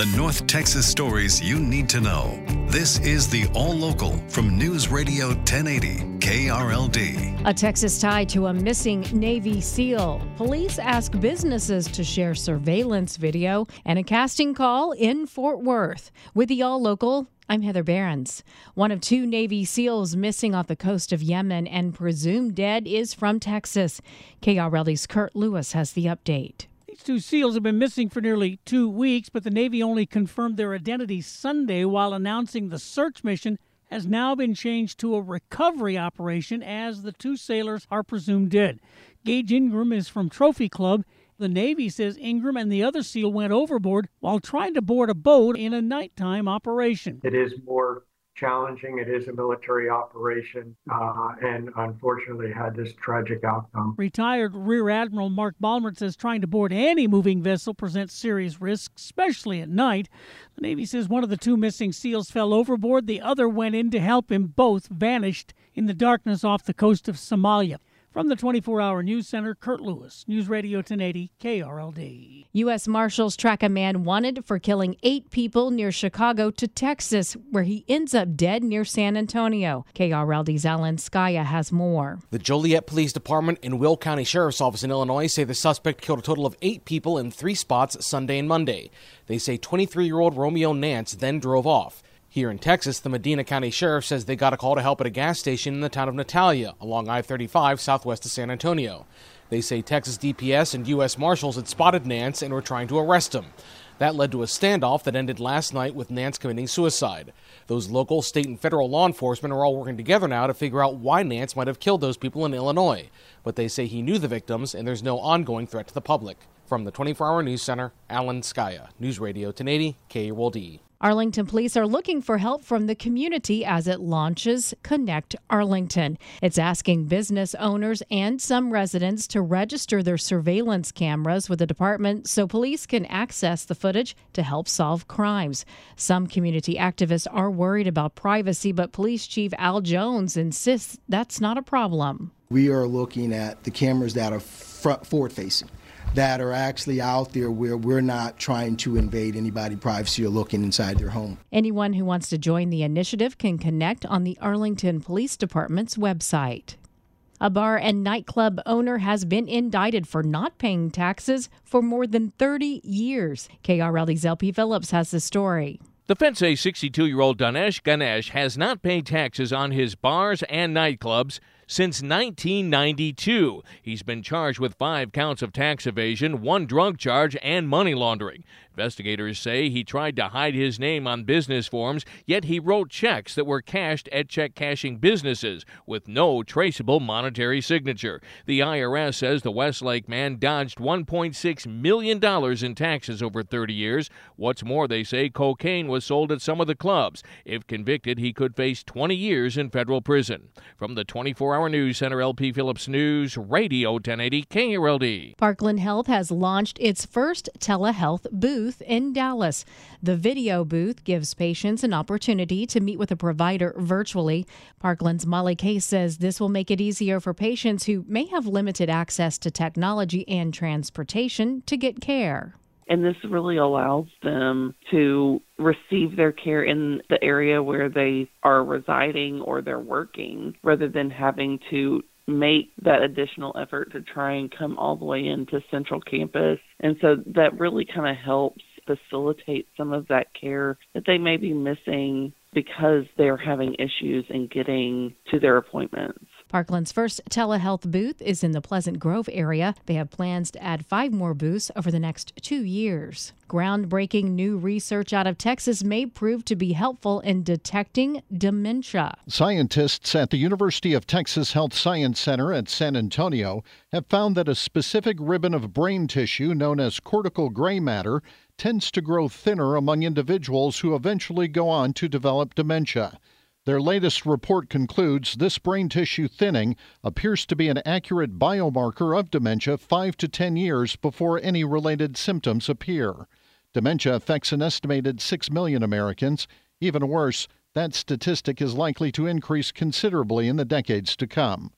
The North Texas stories you need to know. This is the All Local from News Radio 1080 KRLD. A Texas tie to a missing Navy SEAL. Police ask businesses to share surveillance video and a casting call in Fort Worth. With the All Local, I'm Heather Behrens. One of two Navy SEALs missing off the coast of Yemen and presumed dead is from Texas. KRLD's Kurt Lewis has the update. These two SEALs have been missing for nearly two weeks, but the Navy only confirmed their identity Sunday while announcing the search mission has now been changed to a recovery operation as the two sailors are presumed dead. Gage Ingram is from Trophy Club. The Navy says Ingram and the other SEAL went overboard while trying to board a boat in a nighttime operation. It is more challenging. It is a military operation, uh, and unfortunately had this tragic outcome. Retired Rear Admiral Mark Balmer says trying to board any moving vessel presents serious risks, especially at night. The Navy says one of the two missing SEALs fell overboard, the other went in to help him. Both vanished in the darkness off the coast of Somalia. From the 24 hour news center, Kurt Lewis, News Radio 1080, KRLD. U.S. Marshals track a man wanted for killing eight people near Chicago to Texas, where he ends up dead near San Antonio. KRLD's Alan Scaia has more. The Joliet Police Department and Will County Sheriff's Office in Illinois say the suspect killed a total of eight people in three spots Sunday and Monday. They say 23 year old Romeo Nance then drove off. Here in Texas, the Medina County Sheriff says they got a call to help at a gas station in the town of Natalia along I 35 southwest of San Antonio. They say Texas DPS and U.S. Marshals had spotted Nance and were trying to arrest him. That led to a standoff that ended last night with Nance committing suicide. Those local, state, and federal law enforcement are all working together now to figure out why Nance might have killed those people in Illinois. But they say he knew the victims and there's no ongoing threat to the public. From the 24 Hour News Center, Alan Scaia, News Radio 1080, KRLD. Arlington police are looking for help from the community as it launches Connect Arlington. It's asking business owners and some residents to register their surveillance cameras with the department so police can access the footage to help solve crimes. Some community activists are worried about privacy, but Police Chief Al Jones insists that's not a problem. We are looking at the cameras that are front forward facing that are actually out there where we're not trying to invade anybody's privacy or looking inside their home. Anyone who wants to join the initiative can connect on the Arlington Police Department's website. A bar and nightclub owner has been indicted for not paying taxes for more than 30 years. KRLD's LP Phillips has the story. Defense say 62 year old Danesh Ganesh has not paid taxes on his bars and nightclubs since 1992. He's been charged with five counts of tax evasion, one drug charge, and money laundering. Investigators say he tried to hide his name on business forms, yet he wrote checks that were cashed at check cashing businesses with no traceable monetary signature. The IRS says the Westlake man dodged $1.6 million in taxes over 30 years. What's more, they say cocaine was sold at some of the clubs. If convicted, he could face 20 years in federal prison. From the 24 hour news center, LP Phillips News, Radio 1080 KRLD. Parkland Health has launched its first telehealth booth in Dallas. The video booth gives patients an opportunity to meet with a provider virtually. Parkland's Molly Case says this will make it easier for patients who may have limited access to technology and transportation to get care And this really allows them to receive their care in the area where they are residing or they're working rather than having to make that additional effort to try and come all the way into central campus. And so that really kind of helps facilitate some of that care that they may be missing because they're having issues in getting to their appointments. Parkland's first telehealth booth is in the Pleasant Grove area. They have plans to add five more booths over the next two years. Groundbreaking new research out of Texas may prove to be helpful in detecting dementia. Scientists at the University of Texas Health Science Center at San Antonio have found that a specific ribbon of brain tissue known as cortical gray matter tends to grow thinner among individuals who eventually go on to develop dementia. Their latest report concludes this brain tissue thinning appears to be an accurate biomarker of dementia 5 to 10 years before any related symptoms appear. Dementia affects an estimated 6 million Americans. Even worse, that statistic is likely to increase considerably in the decades to come.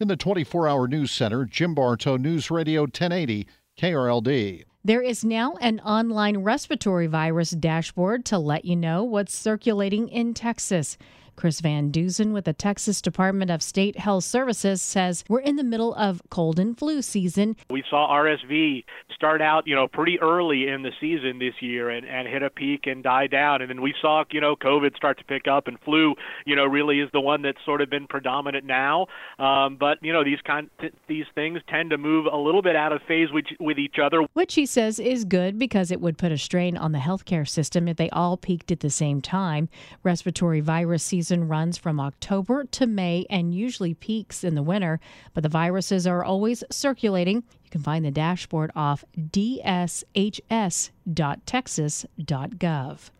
In the 24 hour news center, Jim Bartow, News Radio 1080, KRLD. There is now an online respiratory virus dashboard to let you know what's circulating in Texas. Chris Van Deusen with the Texas Department of State Health Services says we're in the middle of cold and flu season. We saw RSV start out, you know, pretty early in the season this year and, and hit a peak and die down. And then we saw, you know, COVID start to pick up and flu, you know, really is the one that's sort of been predominant now. Um, but, you know, these kind these things tend to move a little bit out of phase with, with each other. Which he says is good because it would put a strain on the healthcare system if they all peaked at the same time. Respiratory virus season season runs from October to May and usually peaks in the winter, but the viruses are always circulating. You can find the dashboard off dshs.texas.gov.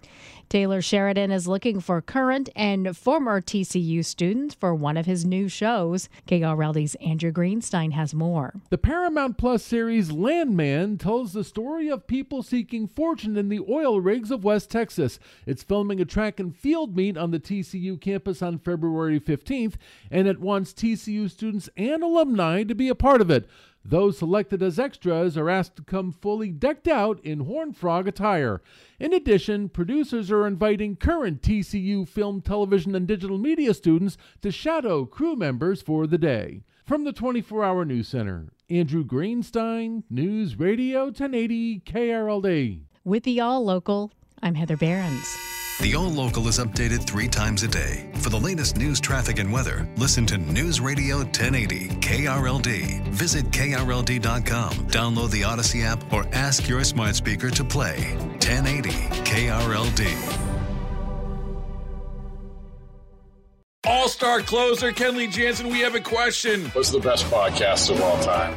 Taylor Sheridan is looking for current and former TCU students for one of his new shows. KRLD's Andrew Greenstein has more. The Paramount Plus series Landman tells the story of people seeking fortune in the oil rigs of West Texas. It's filming a track and field meet on the TCU campus on February 15th, and it wants TCU students and alumni to be a part of it. Those selected as extras are asked to come fully decked out in Horn Frog attire. In addition, producers are inviting current TCU film, television, and digital media students to shadow crew members for the day. From the 24 Hour News Center, Andrew Greenstein, News Radio 1080 KRLD. With the All Local, I'm Heather Behrens. The All Local is updated three times a day. For the latest news, traffic, and weather, listen to News Radio 1080 KRLD. Visit KRLD.com, download the Audacy app, or ask your smart speaker to play 1080 KRLD. All star closer Kenley Jansen, we have a question. What's the best podcast of all time?